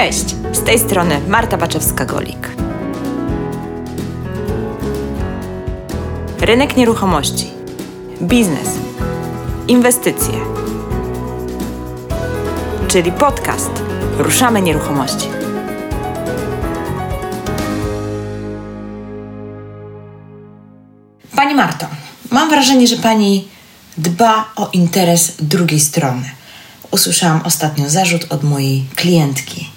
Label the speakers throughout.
Speaker 1: Cześć, z tej strony Marta Baczewska-Golik. Rynek nieruchomości, biznes, inwestycje, czyli podcast Ruszamy Nieruchomości. Pani Marto, mam wrażenie, że Pani dba o interes drugiej strony. Usłyszałam ostatnio zarzut od mojej klientki,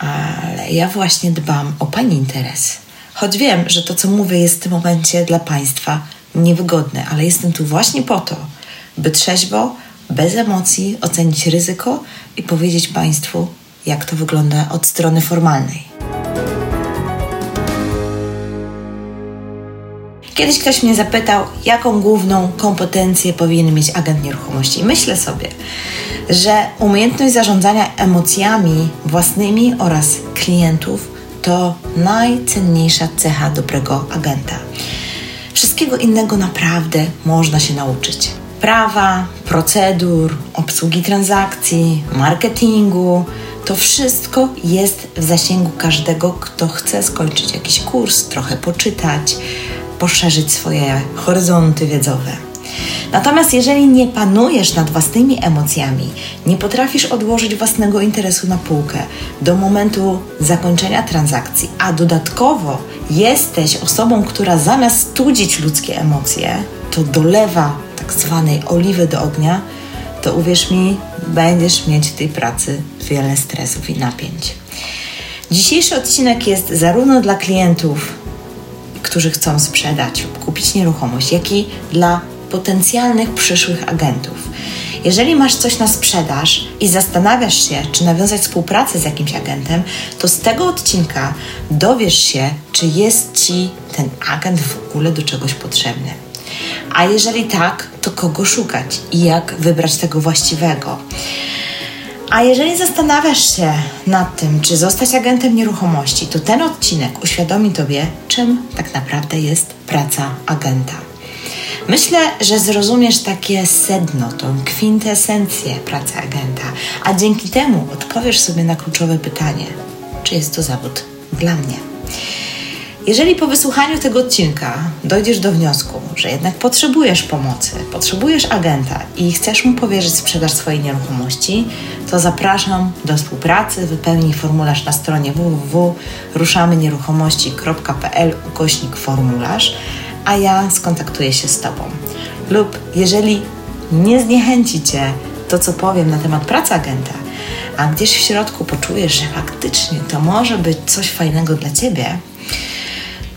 Speaker 1: ale ja właśnie dbam o Pani interes. Choć wiem, że to, co mówię, jest w tym momencie dla Państwa niewygodne, ale jestem tu właśnie po to, by trzeźwo, bez emocji ocenić ryzyko i powiedzieć Państwu, jak to wygląda od strony formalnej. Kiedyś ktoś mnie zapytał, jaką główną kompetencję powinien mieć agent nieruchomości. Myślę sobie, że umiejętność zarządzania emocjami własnymi oraz klientów to najcenniejsza cecha dobrego agenta. Wszystkiego innego naprawdę można się nauczyć. Prawa, procedur, obsługi transakcji, marketingu to wszystko jest w zasięgu każdego, kto chce skończyć jakiś kurs, trochę poczytać, poszerzyć swoje horyzonty wiedzowe. Natomiast jeżeli nie panujesz nad własnymi emocjami, nie potrafisz odłożyć własnego interesu na półkę do momentu zakończenia transakcji, a dodatkowo jesteś osobą, która zamiast studzić ludzkie emocje, to dolewa tak zwanej oliwy do ognia, to uwierz mi, będziesz mieć w tej pracy wiele stresów i napięć. Dzisiejszy odcinek jest zarówno dla klientów, którzy chcą sprzedać lub kupić nieruchomość, jak i dla potencjalnych przyszłych agentów. Jeżeli masz coś na sprzedaż i zastanawiasz się, czy nawiązać współpracę z jakimś agentem, to z tego odcinka dowiesz się, czy jest ci ten agent w ogóle do czegoś potrzebny. A jeżeli tak, to kogo szukać i jak wybrać tego właściwego. A jeżeli zastanawiasz się nad tym, czy zostać agentem nieruchomości, to ten odcinek uświadomi Tobie, czym tak naprawdę jest praca agenta. Myślę, że zrozumiesz takie sedno, tą kwintesencję pracy agenta, a dzięki temu odpowiesz sobie na kluczowe pytanie: czy jest to zawód dla mnie? Jeżeli po wysłuchaniu tego odcinka dojdziesz do wniosku, że jednak potrzebujesz pomocy, potrzebujesz agenta i chcesz mu powierzyć sprzedaż swojej nieruchomości, to zapraszam do współpracy. Wypełnij formularz na stronie www.ruszamynieruchomości.pl ukośnik formularz, a ja skontaktuję się z Tobą. Lub jeżeli nie zniechęci Cię to, co powiem na temat pracy agenta, a gdzieś w środku poczujesz, że faktycznie to może być coś fajnego dla Ciebie,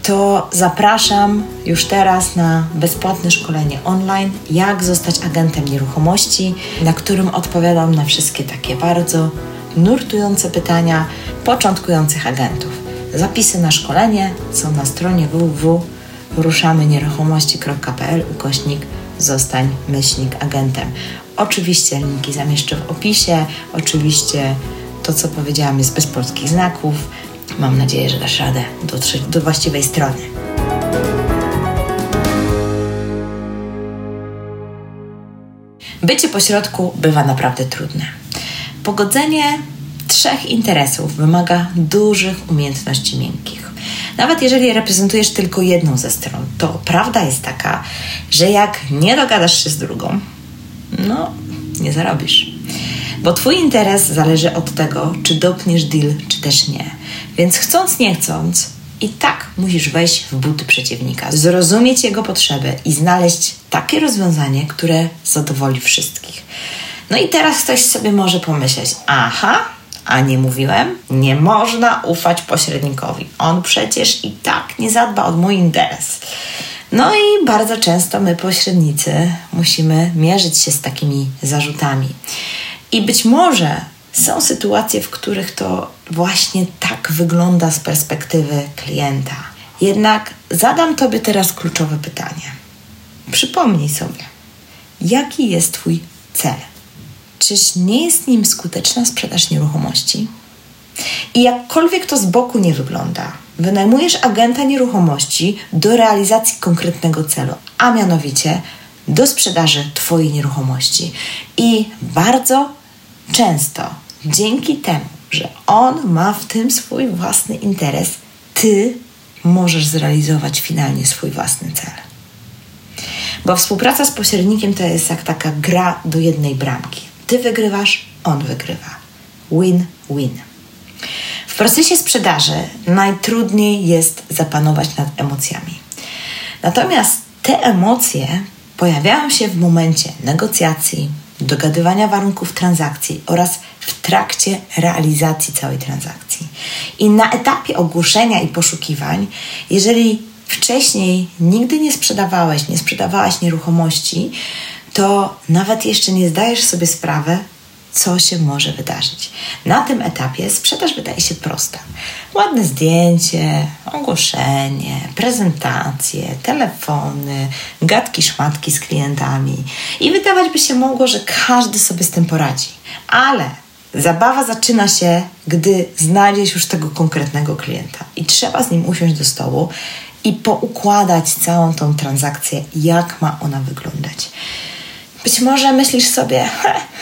Speaker 1: to zapraszam już teraz na bezpłatne szkolenie online, jak zostać agentem nieruchomości, na którym odpowiadam na wszystkie takie bardzo nurtujące pytania początkujących agentów. Zapisy na szkolenie są na stronie www.ruszamynieruchomości.pl ukośnik zostań myślnik agentem. Oczywiście linki zamieszczę w opisie, oczywiście to, co powiedziałam, jest bez polskich znaków Mam nadzieję, że dasz radę dotrzeć do właściwej strony. Bycie pośrodku bywa naprawdę trudne. Pogodzenie trzech interesów wymaga dużych umiejętności miękkich. Nawet jeżeli reprezentujesz tylko jedną ze stron, to prawda jest taka, że jak nie dogadasz się z drugą, no nie zarobisz. Bo Twój interes zależy od tego, czy dopniesz deal, czy też nie. Więc chcąc, nie chcąc, i tak musisz wejść w buty przeciwnika, zrozumieć jego potrzeby i znaleźć takie rozwiązanie, które zadowoli wszystkich. No i teraz ktoś sobie może pomyśleć: aha, a nie mówiłem, nie można ufać pośrednikowi. On przecież i tak nie zadba o mój interes. No i bardzo często my, pośrednicy, musimy mierzyć się z takimi zarzutami. I być może są sytuacje, w których to właśnie tak wygląda z perspektywy klienta. Jednak zadam Tobie teraz kluczowe pytanie. Przypomnij sobie, jaki jest Twój cel? Czyż nie jest nim skuteczna sprzedaż nieruchomości? I jakkolwiek to z boku nie wygląda, wynajmujesz agenta nieruchomości do realizacji konkretnego celu, a mianowicie do sprzedaży Twojej nieruchomości. I bardzo często dzięki temu, że on ma w tym swój własny interes, ty możesz zrealizować finalnie swój własny cel. Bo współpraca z pośrednikiem to jest jak taka gra do jednej bramki. Ty wygrywasz, on wygrywa. Win-win. W procesie sprzedaży najtrudniej jest zapanować nad emocjami. Natomiast te emocje pojawiają się w momencie negocjacji, dogadywania warunków transakcji oraz w trakcie realizacji całej transakcji. I na etapie ogłoszenia i poszukiwań, jeżeli wcześniej nigdy nie sprzedawałeś, nie sprzedawałaś nieruchomości, to nawet jeszcze nie zdajesz sobie sprawy, co się może wydarzyć. Na tym etapie sprzedaż wydaje się prosta. Ładne zdjęcie, ogłoszenie, prezentacje, telefony, gadki, szmatki z klientami. I wydawać by się mogło, że każdy sobie z tym poradzi. Ale zabawa zaczyna się, gdy znajdziesz już tego konkretnego klienta i trzeba z nim usiąść do stołu i poukładać całą tą transakcję, jak ma ona wyglądać. Być może myślisz sobie,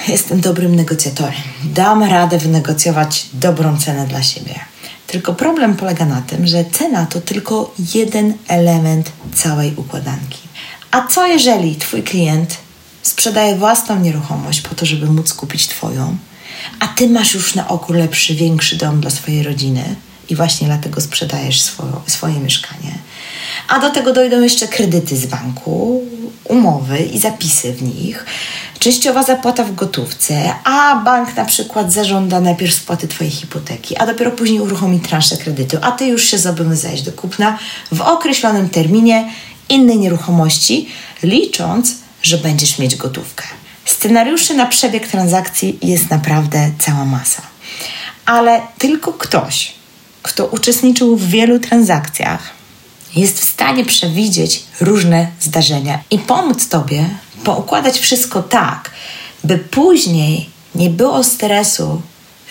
Speaker 1: jestem dobrym negocjatorem, dam radę wynegocjować dobrą cenę dla siebie. Tylko problem polega na tym, że cena to tylko jeden element całej układanki. A co jeżeli Twój klient sprzedaje własną nieruchomość po to, żeby móc kupić Twoją, a Ty masz już na oku lepszy, większy dom dla swojej rodziny i właśnie dlatego sprzedajesz swoje, swoje mieszkanie? A do tego dojdą jeszcze kredyty z banku, umowy i zapisy w nich, częściowa zapłata w gotówce, a bank na przykład zażąda najpierw spłaty Twojej hipoteki, a dopiero później uruchomi transzę kredytu, a Ty już się zobowiązałeś do kupna w określonym terminie innej nieruchomości, licząc, że będziesz mieć gotówkę. Scenariuszy na przebieg transakcji jest naprawdę cała masa. Ale tylko ktoś, kto uczestniczył w wielu transakcjach, jest w stanie przewidzieć różne zdarzenia i pomóc Tobie poukładać wszystko tak, by później nie było stresu,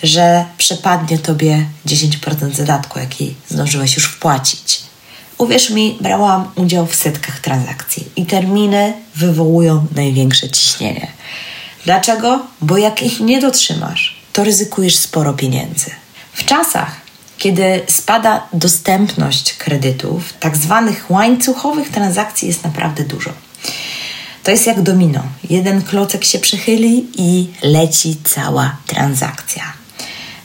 Speaker 1: że przepadnie Tobie 10% zadatku, jaki zdążyłeś już wpłacić. Uwierz mi, brałam udział w setkach transakcji i terminy wywołują największe ciśnienie. Dlaczego? Bo jak ich nie dotrzymasz, to ryzykujesz sporo pieniędzy. W czasach, kiedy spada dostępność kredytów, tak zwanych łańcuchowych transakcji jest naprawdę dużo. To jest jak domino. Jeden klocek się przechyli i leci cała transakcja.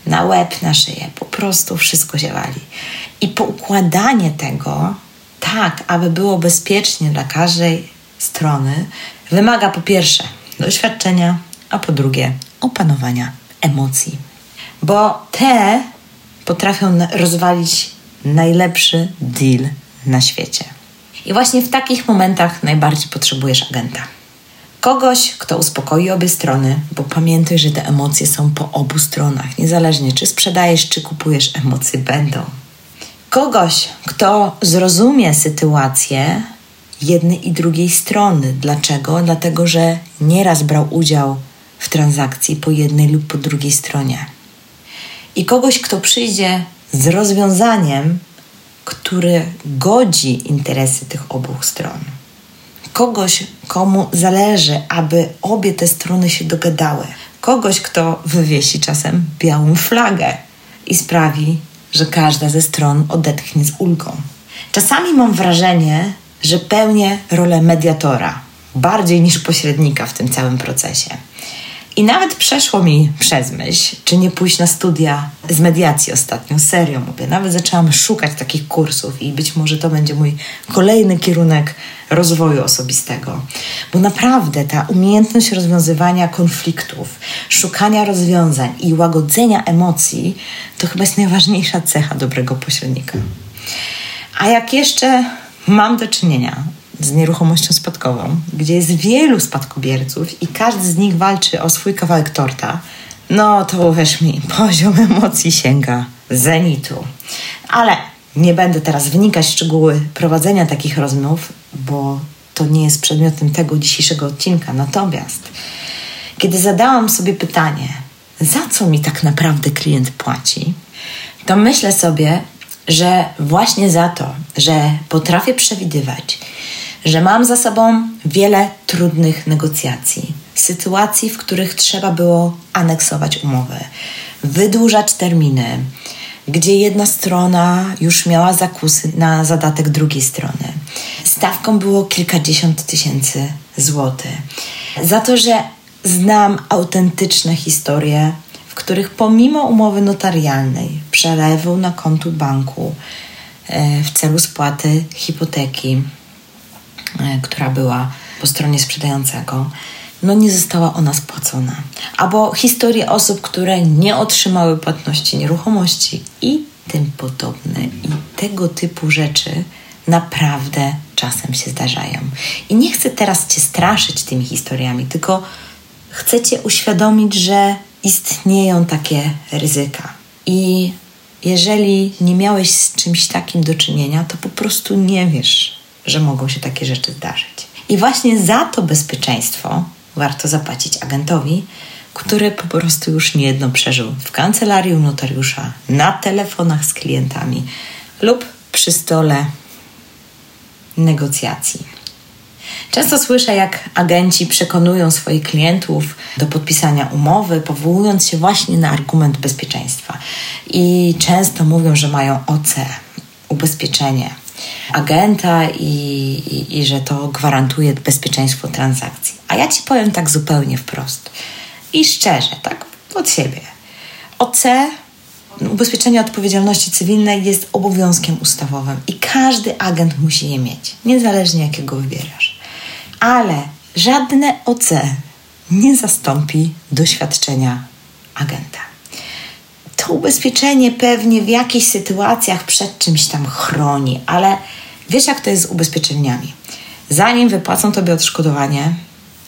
Speaker 1: Na łeb, na szyję, po prostu wszystko się wali. I poukładanie tego tak, aby było bezpiecznie dla każdej strony, wymaga po pierwsze doświadczenia, a po drugie opanowania emocji. Bo te potrafią rozwalić najlepszy deal na świecie. I właśnie w takich momentach najbardziej potrzebujesz agenta. Kogoś, kto uspokoi obie strony, bo pamiętaj, że te emocje są po obu stronach, niezależnie czy sprzedajesz, czy kupujesz, emocje będą. Kogoś, kto zrozumie sytuację jednej i drugiej strony. Dlaczego? Dlatego, że nieraz brał udział w transakcji po jednej lub po drugiej stronie i kogoś, kto przyjdzie z rozwiązaniem, które godzi interesy tych obu stron. Kogoś, komu zależy, aby obie te strony się dogadały. Kogoś, kto wywiesi czasem białą flagę i sprawi, że każda ze stron odetchnie z ulgą. Czasami mam wrażenie, że pełnię rolę mediatora bardziej niż pośrednika w tym całym procesie. I nawet przeszło mi przez myśl, czy nie pójść na studia z mediacji ostatnio, serio mówię. Nawet zaczęłam szukać takich kursów i być może to będzie mój kolejny kierunek rozwoju osobistego. Bo naprawdę ta umiejętność rozwiązywania konfliktów, szukania rozwiązań i łagodzenia emocji to chyba jest najważniejsza cecha dobrego pośrednika. A jak jeszcze mam do czynienia z nieruchomością spadkową, gdzie jest wielu spadkobierców i każdy z nich walczy o swój kawałek torta, no to uwierz mi, poziom emocji sięga zenitu. Ale nie będę teraz wnikać w szczegóły prowadzenia takich rozmów, bo to nie jest przedmiotem tego dzisiejszego odcinka. Natomiast, kiedy zadałam sobie pytanie, za co mi tak naprawdę klient płaci, to myślę sobie, że właśnie za to, że potrafię przewidywać, że mam za sobą wiele trudnych negocjacji, sytuacji, w których trzeba było aneksować umowę, wydłużać terminy, gdzie jedna strona już miała zakusy na zadatek drugiej strony. Stawką było kilkadziesiąt tysięcy złotych. Za to, że znam autentyczne historie, w których pomimo umowy notarialnej, przelewu na kontu banku e, w celu spłaty hipoteki, która była po stronie sprzedającego, no nie została ona spłacona. Albo historie osób, które nie otrzymały płatności nieruchomości i tym podobne. I tego typu rzeczy naprawdę czasem się zdarzają. I nie chcę teraz Cię straszyć tymi historiami, tylko chcę Cię uświadomić, że istnieją takie ryzyka. I jeżeli nie miałeś z czymś takim do czynienia, to po prostu nie wiesz, że mogą się takie rzeczy zdarzyć. I właśnie za to bezpieczeństwo warto zapłacić agentowi, który po prostu już niejedno przeżył w kancelarii notariusza, na telefonach z klientami lub przy stole negocjacji. Często słyszę, jak agenci przekonują swoich klientów do podpisania umowy, powołując się właśnie na argument bezpieczeństwa. I często mówią, że mają OC, ubezpieczenie agenta i, i, i że to gwarantuje bezpieczeństwo transakcji. A ja ci powiem tak zupełnie wprost i szczerze, tak od siebie. OC ubezpieczenie odpowiedzialności cywilnej jest obowiązkiem ustawowym i każdy agent musi je mieć, niezależnie jakiego wybierasz. Ale żadne OC nie zastąpi doświadczenia agenta. To ubezpieczenie pewnie w jakichś sytuacjach przed czymś tam chroni, ale wiesz, jak to jest z ubezpieczeniami. Zanim wypłacą tobie odszkodowanie,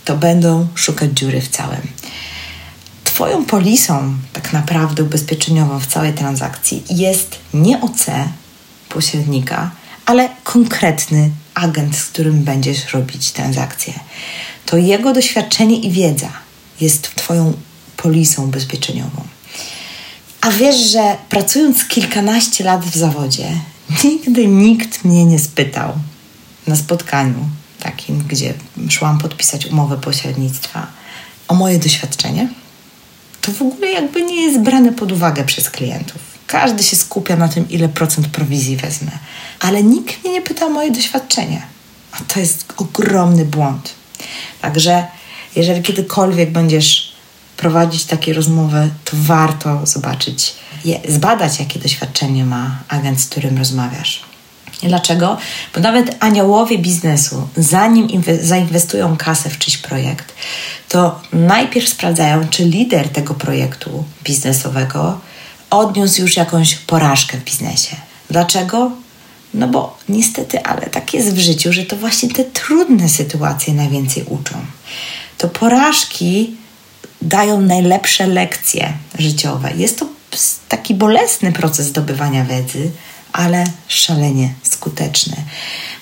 Speaker 1: to będą szukać dziury w całym. Twoją polisą, tak naprawdę ubezpieczeniową w całej transakcji, jest nie OC pośrednika, ale konkretny agent, z którym będziesz robić transakcję. To jego doświadczenie i wiedza jest Twoją polisą ubezpieczeniową. A wiesz, że pracując kilkanaście lat w zawodzie, nigdy nikt mnie nie spytał na spotkaniu takim, gdzie szłam podpisać umowę pośrednictwa o moje doświadczenie to w ogóle jakby nie jest brane pod uwagę przez klientów. Każdy się skupia na tym, ile procent prowizji wezmę. Ale nikt mnie nie pyta o moje doświadczenie. A to jest ogromny błąd. Także jeżeli kiedykolwiek będziesz prowadzić takie rozmowy, to warto zobaczyć, zbadać, jakie doświadczenie ma agent, z którym rozmawiasz. Dlaczego? Bo nawet aniołowie biznesu, zanim zainwestują kasę w czyjś projekt, to najpierw sprawdzają, czy lider tego projektu biznesowego odniósł już jakąś porażkę w biznesie. Dlaczego? No bo niestety, ale tak jest w życiu, że to właśnie te trudne sytuacje najwięcej uczą. To porażki dają najlepsze lekcje życiowe. Jest to taki bolesny proces zdobywania wiedzy, ale szalenie skuteczny.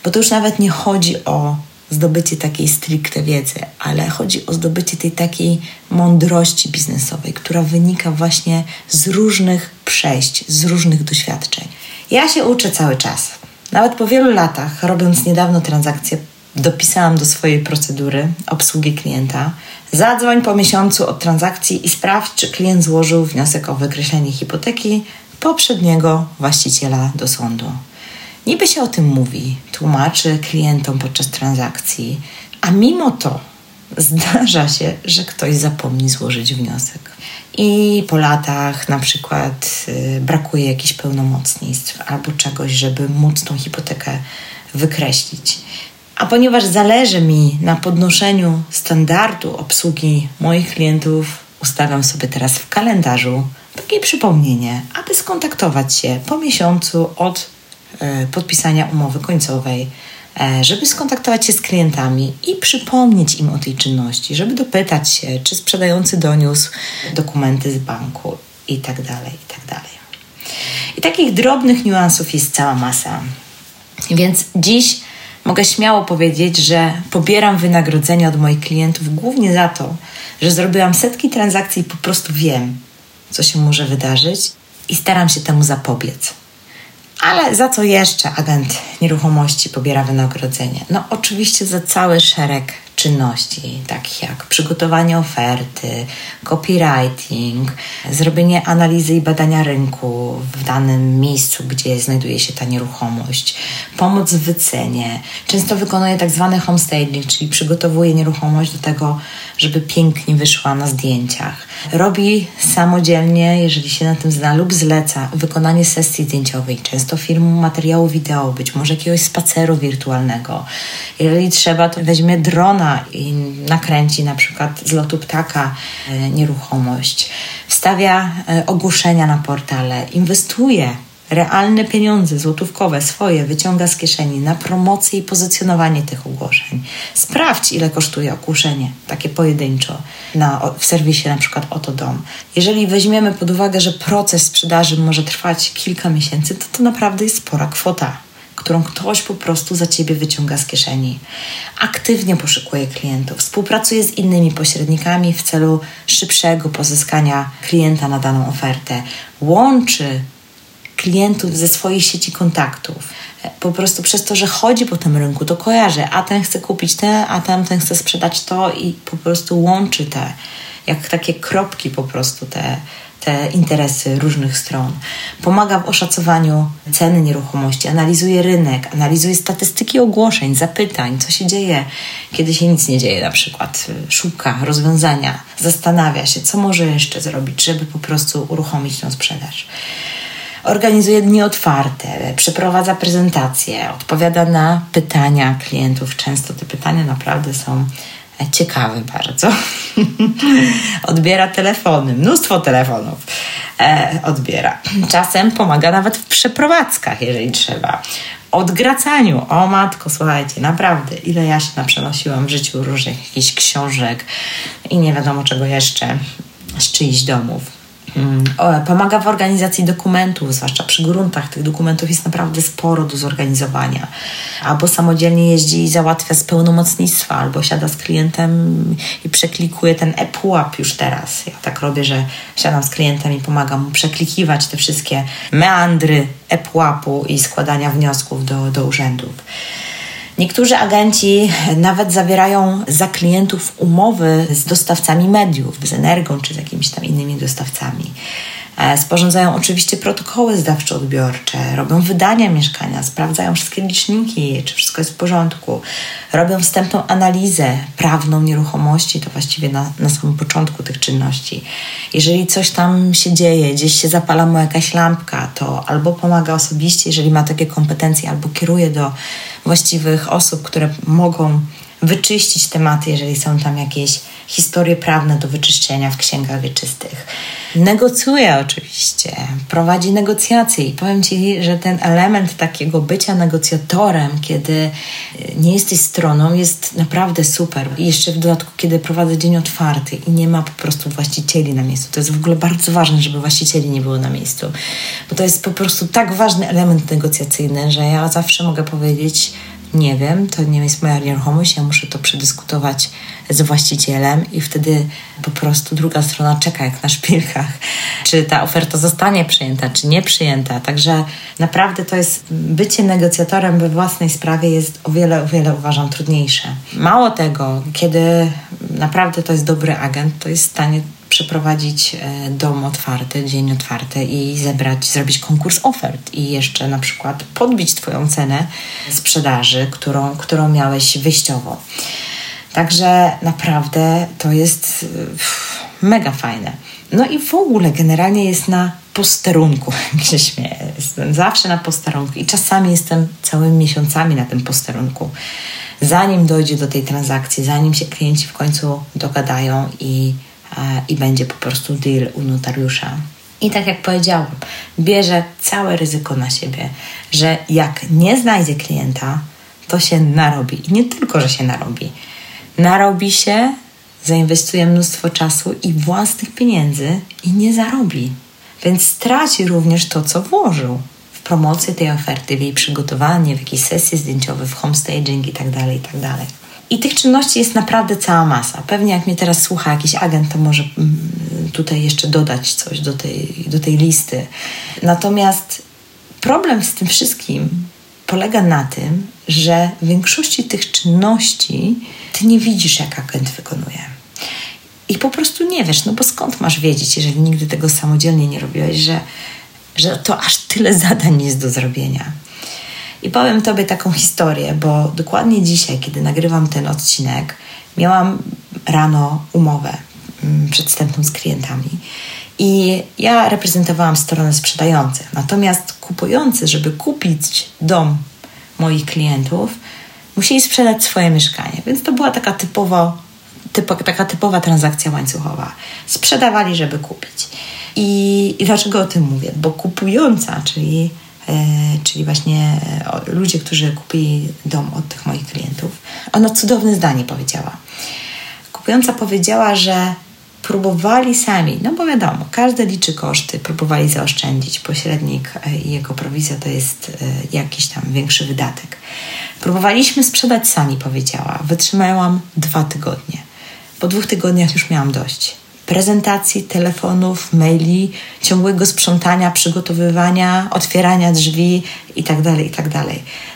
Speaker 1: Bo to już nawet nie chodzi o zdobycie takiej stricte wiedzy, ale chodzi o zdobycie tej takiej mądrości biznesowej, która wynika właśnie z różnych przejść, z różnych doświadczeń. Ja się uczę cały czas. Nawet po wielu latach, robiąc niedawno transakcję, dopisałam do swojej procedury obsługi klienta. Zadzwoń po miesiącu od transakcji i sprawdź, czy klient złożył wniosek o wykreślenie hipoteki poprzedniego właściciela do sądu. Niby się o tym mówi, tłumaczy klientom podczas transakcji, a mimo to zdarza się, że ktoś zapomni złożyć wniosek. I po latach na przykład y, brakuje jakichś pełnomocnictw albo czegoś, żeby móc tą hipotekę wykreślić. A ponieważ zależy mi na podnoszeniu standardu obsługi moich klientów, ustawiam sobie teraz w kalendarzu takie przypomnienie, aby skontaktować się po miesiącu od e, podpisania umowy końcowej, e, żeby skontaktować się z klientami i przypomnieć im o tej czynności, żeby dopytać się, czy sprzedający doniósł dokumenty z banku i tak dalej, i tak dalej. I takich drobnych niuansów jest cała masa. Więc dziś mogę śmiało powiedzieć, że pobieram wynagrodzenia od moich klientów głównie za to, że zrobiłam setki transakcji i po prostu wiem, co się może wydarzyć i staram się temu zapobiec. Ale za co jeszcze agent nieruchomości pobiera wynagrodzenie? No, oczywiście za cały szereg czynności, takich jak przygotowanie oferty, copywriting, zrobienie analizy i badania rynku w danym miejscu, gdzie znajduje się ta nieruchomość, pomoc w wycenie. Często wykonuje tak zwany homestaging, czyli przygotowuje nieruchomość do tego, żeby pięknie wyszła na zdjęciach. Robi samodzielnie, jeżeli się na tym zna, lub zleca wykonanie sesji zdjęciowej, często filmu materiału wideo, być może jakiegoś spaceru wirtualnego. Jeżeli trzeba, to weźmie drona i nakręci na przykład z lotu ptaka e, nieruchomość. Wstawia e, ogłoszenia na portale, inwestuje realne pieniądze złotówkowe swoje wyciąga z kieszeni na promocję i pozycjonowanie tych ogłoszeń. Sprawdź, ile kosztuje ogłoszenie, takie pojedynczo, na, w serwisie na przykład Oto Dom. Jeżeli weźmiemy pod uwagę, że proces sprzedaży może trwać kilka miesięcy, to to naprawdę jest spora kwota którą ktoś po prostu za ciebie wyciąga z kieszeni. Aktywnie poszukuje klientów, współpracuje z innymi pośrednikami w celu szybszego pozyskania klienta na daną ofertę, łączy klientów ze swojej sieci kontaktów. Po prostu przez to, że chodzi po tym rynku, to kojarzy, a ten chce kupić te, a tamten chce sprzedać to i po prostu łączy te, jak takie kropki po prostu te, te interesy różnych stron. Pomaga w oszacowaniu ceny nieruchomości, analizuje rynek, analizuje statystyki ogłoszeń, zapytań, co się dzieje, kiedy się nic nie dzieje, na przykład szuka rozwiązania, zastanawia się, co może jeszcze zrobić, żeby po prostu uruchomić tą sprzedaż. Organizuje dni otwarte, przeprowadza prezentacje, odpowiada na pytania klientów. Często te pytania naprawdę są ciekawy bardzo. odbiera telefony, mnóstwo telefonów e, odbiera. Czasem pomaga nawet w przeprowadzkach, jeżeli trzeba. Odgracaniu. O matko, słuchajcie, naprawdę, ile ja się naprzenosiłam w życiu różnych jakichś książek i nie wiadomo czego jeszcze z czyichś domów. Mm, pomaga w organizacji dokumentów, zwłaszcza przy gruntach. Tych dokumentów jest naprawdę sporo do zorganizowania. Albo samodzielnie jeździ i załatwia z pełnomocnictwa, albo siada z klientem i przeklikuje ten e-pułap już teraz. Ja tak robię, że siadam z klientem i pomagam mu przeklikiwać te wszystkie meandry e-pułapu i składania wniosków do, do urzędów. Niektórzy agenci nawet zawierają za klientów umowy z dostawcami mediów, z Energą czy z jakimiś tam innymi dostawcami. E, sporządzają oczywiście protokoły zdawczo-odbiorcze, robią wydania mieszkania, sprawdzają wszystkie liczniki, czy wszystko jest w porządku, robią wstępną analizę prawną nieruchomości, to właściwie na, na samym początku tych czynności. Jeżeli coś tam się dzieje, gdzieś się zapala mu jakaś lampka, to albo pomaga osobiście, jeżeli ma takie kompetencje, albo kieruje do właściwych osób, które mogą wyczyścić tematy, jeżeli są tam jakieś historie prawne do wyczyszczenia w księgach wieczystych. Negocjuje oczywiście, prowadzi negocjacje i powiem Ci, że ten element takiego bycia negocjatorem, kiedy nie jesteś stroną, jest naprawdę super. I jeszcze w dodatku, kiedy prowadzę dzień otwarty i nie ma po prostu właścicieli na miejscu. To jest w ogóle bardzo ważne, żeby właścicieli nie było na miejscu, bo to jest po prostu tak ważny element negocjacyjny, że ja zawsze mogę powiedzieć, nie wiem, to nie jest moja nieruchomość, ja muszę to przedyskutować z właścicielem i wtedy po prostu druga strona czeka jak na szpilkach, czy ta oferta zostanie przyjęta, czy nie przyjęta. Także naprawdę to jest bycie negocjatorem we własnej sprawie jest o wiele, o wiele uważam trudniejsze. Mało tego, kiedy naprawdę to jest dobry agent, to jest w stanie przeprowadzić e, dom otwarty, dzień otwarty i zebrać, zrobić konkurs ofert i jeszcze na przykład podbić Twoją cenę sprzedaży, którą, którą miałeś wyjściowo. Także naprawdę to jest mega fajne. No i w ogóle generalnie jest na posterunku, jak się śmieję. Jestem zawsze na posterunku i czasami jestem całymi miesiącami na tym posterunku. Zanim dojdzie do tej transakcji, zanim się klienci w końcu dogadają i i będzie po prostu deal u notariusza. I tak jak powiedziałam, bierze całe ryzyko na siebie, że jak nie znajdzie klienta, to się narobi. I nie tylko, że się narobi. Narobi się, zainwestuje mnóstwo czasu i własnych pieniędzy i nie zarobi. Więc straci również to, co włożył w promocję tej oferty, w jej przygotowanie, w jakieś sesje zdjęciowe, w homestaging itd., tak itd. I tych czynności jest naprawdę cała masa. Pewnie jak mnie teraz słucha jakiś agent, to może mm, tutaj jeszcze dodać coś do tej, do tej listy. Natomiast problem z tym wszystkim polega na tym, że w większości tych czynności ty nie widzisz, jak agent wykonuje. I po prostu nie wiesz, no bo skąd masz wiedzieć, jeżeli nigdy tego samodzielnie nie robiłeś, że, że to aż tyle zadań jest do zrobienia. I powiem Tobie taką historię, bo dokładnie dzisiaj, kiedy nagrywam ten odcinek, miałam rano umowę mm, przedstępną z klientami. I ja reprezentowałam stronę sprzedających. Natomiast kupujący, żeby kupić dom moich klientów, musieli sprzedać swoje mieszkanie. Więc to była taka typowa, typo, taka typowa transakcja łańcuchowa. Sprzedawali, żeby kupić. I, I dlaczego o tym mówię? Bo kupująca, czyli czyli właśnie e, ludzie, którzy kupili dom od tych moich klientów, ona cudowne zdanie powiedziała. Kupująca powiedziała, że próbowali sami, no bo wiadomo, każdy liczy koszty, próbowali zaoszczędzić. Pośrednik e, i jego prowizja to jest jakiś tam większy wydatek. Próbowaliśmy sprzedać sami, powiedziała. Wytrzymałam dwa tygodnie. Po dwóch tygodniach już miałam dość prezentacji, telefonów, maili, ciągłego sprzątania, przygotowywania, otwierania drzwi itd., tak itd. Tak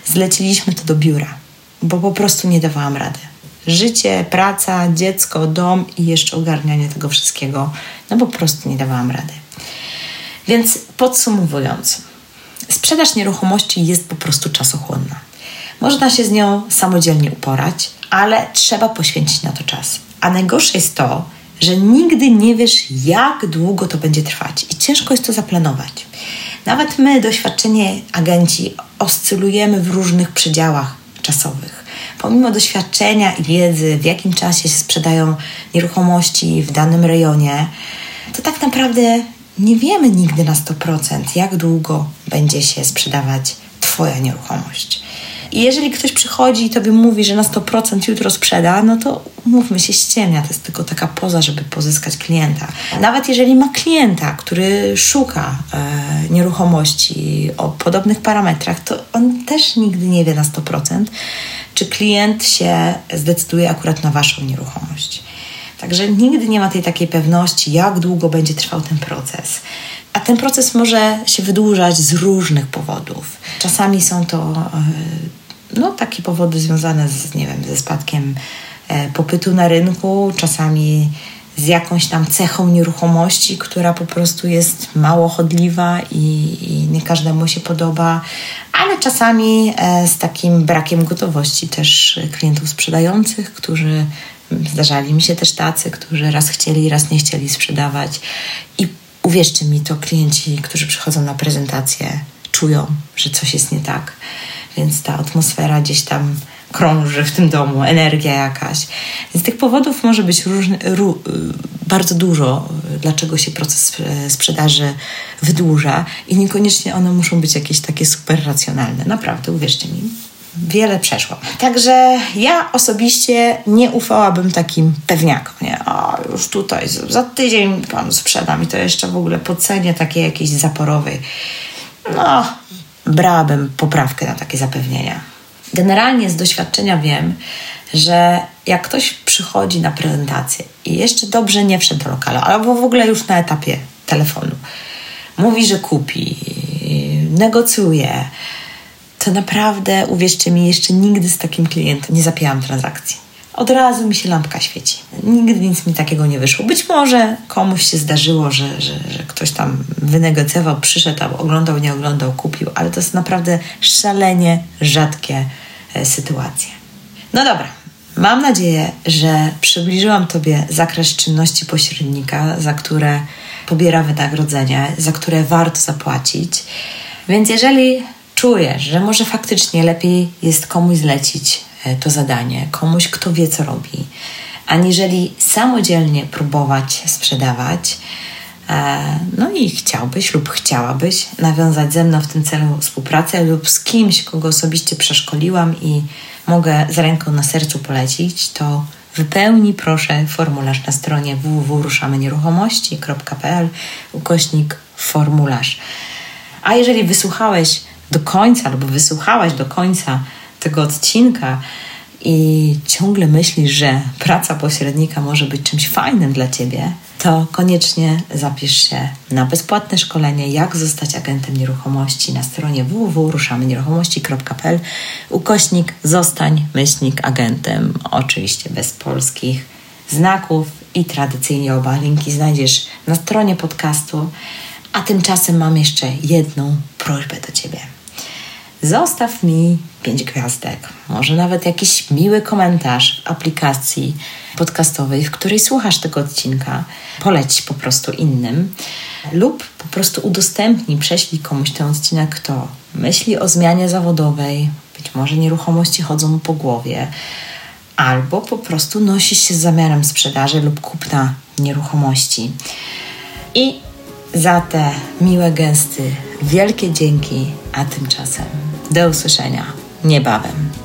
Speaker 1: Zleciliśmy to do biura, bo po prostu nie dawałam rady. Życie, praca, dziecko, dom i jeszcze ogarnianie tego wszystkiego, no po prostu nie dawałam rady. Więc podsumowując, sprzedaż nieruchomości jest po prostu czasochłonna. Można się z nią samodzielnie uporać, ale trzeba poświęcić na to czas. A najgorsze jest to, że nigdy nie wiesz, jak długo to będzie trwać i ciężko jest to zaplanować. Nawet my, doświadczeni agenci, oscylujemy w różnych przedziałach czasowych. Pomimo doświadczenia i wiedzy, w jakim czasie się sprzedają nieruchomości w danym rejonie, to tak naprawdę nie wiemy nigdy na 100%, jak długo będzie się sprzedawać Twoja nieruchomość. I jeżeli ktoś przychodzi i tobie mówi, że na 100% jutro sprzeda, no to mówmy się, ściemnia. To jest tylko taka poza, żeby pozyskać klienta. Nawet jeżeli ma klienta, który szuka e, nieruchomości o podobnych parametrach, to on też nigdy nie wie na 100%, czy klient się zdecyduje akurat na waszą nieruchomość. Także nigdy nie ma tej takiej pewności, jak długo będzie trwał ten proces. A ten proces może się wydłużać z różnych powodów. Czasami są to e, no, takie powody związane z, nie wiem, ze spadkiem e, popytu na rynku, czasami z jakąś tam cechą nieruchomości, która po prostu jest mało chodliwa i, i nie każdemu się podoba, ale czasami e, z takim brakiem gotowości też klientów sprzedających, którzy zdarzali mi się też tacy, którzy raz chcieli, raz nie chcieli sprzedawać. I uwierzcie mi, to klienci, którzy przychodzą na prezentację, czują, że coś jest nie tak więc ta atmosfera gdzieś tam krąży w tym domu, energia jakaś. Więc tych powodów może być różny, ró, bardzo dużo, dlaczego się proces sprzedaży wydłuża i niekoniecznie one muszą być jakieś takie super racjonalne. Naprawdę, uwierzcie mi. Wiele przeszło. Także ja osobiście nie ufałabym takim pewniakom, nie? O, już tutaj za tydzień panu sprzedam i to jeszcze w ogóle po cenie takiej jakiejś zaporowej. No, brałabym poprawkę na takie zapewnienia. Generalnie z doświadczenia wiem, że jak ktoś przychodzi na prezentację i jeszcze dobrze nie wszedł do lokalu, albo w ogóle już na etapie telefonu, mówi, że kupi, negocjuje, to naprawdę, uwierzcie mi, jeszcze nigdy z takim klientem nie zapijałam transakcji od razu mi się lampka świeci. Nigdy nic mi takiego nie wyszło. Być może komuś się zdarzyło, że, że, że ktoś tam wynegocjował, przyszedł, oglądał, nie oglądał, kupił, ale to jest naprawdę szalenie rzadkie e, sytuacje. No dobra, mam nadzieję, że przybliżyłam Tobie zakres czynności pośrednika, za które pobiera wynagrodzenie, za które warto zapłacić. Więc jeżeli czujesz, że może faktycznie lepiej jest komuś zlecić to zadanie komuś, kto wie, co robi, aniżeli samodzielnie próbować sprzedawać. E, no i chciałbyś lub chciałabyś nawiązać ze mną w tym celu współpracę lub z kimś, kogo osobiście przeszkoliłam i mogę z ręką na sercu polecić, to wypełnij proszę formularz na stronie www.ruszamynieruchomości.pl ukośnik formularz. A jeżeli wysłuchałeś do końca lub wysłuchałaś do końca tego odcinka i ciągle myślisz, że praca pośrednika może być czymś fajnym dla ciebie, to koniecznie zapisz się na bezpłatne szkolenie Jak zostać agentem nieruchomości na stronie www.ruszamynieruchomości.pl ukośnik zostań myślnik agentem, oczywiście bez polskich znaków i tradycyjnie oba linki znajdziesz na stronie podcastu. A tymczasem mam jeszcze jedną prośbę do Ciebie. Zostaw mi pięć gwiazdek, może nawet jakiś miły komentarz w aplikacji podcastowej, w której słuchasz tego odcinka. Poleć po prostu innym. Lub po prostu udostępnij, prześlij komuś ten odcinek, kto myśli o zmianie zawodowej, być może nieruchomości chodzą mu po głowie, albo po prostu nosisz się z zamiarem sprzedaży lub kupna nieruchomości. I za te miłe gesty wielkie dzięki, a tymczasem do usłyszenia niebawem.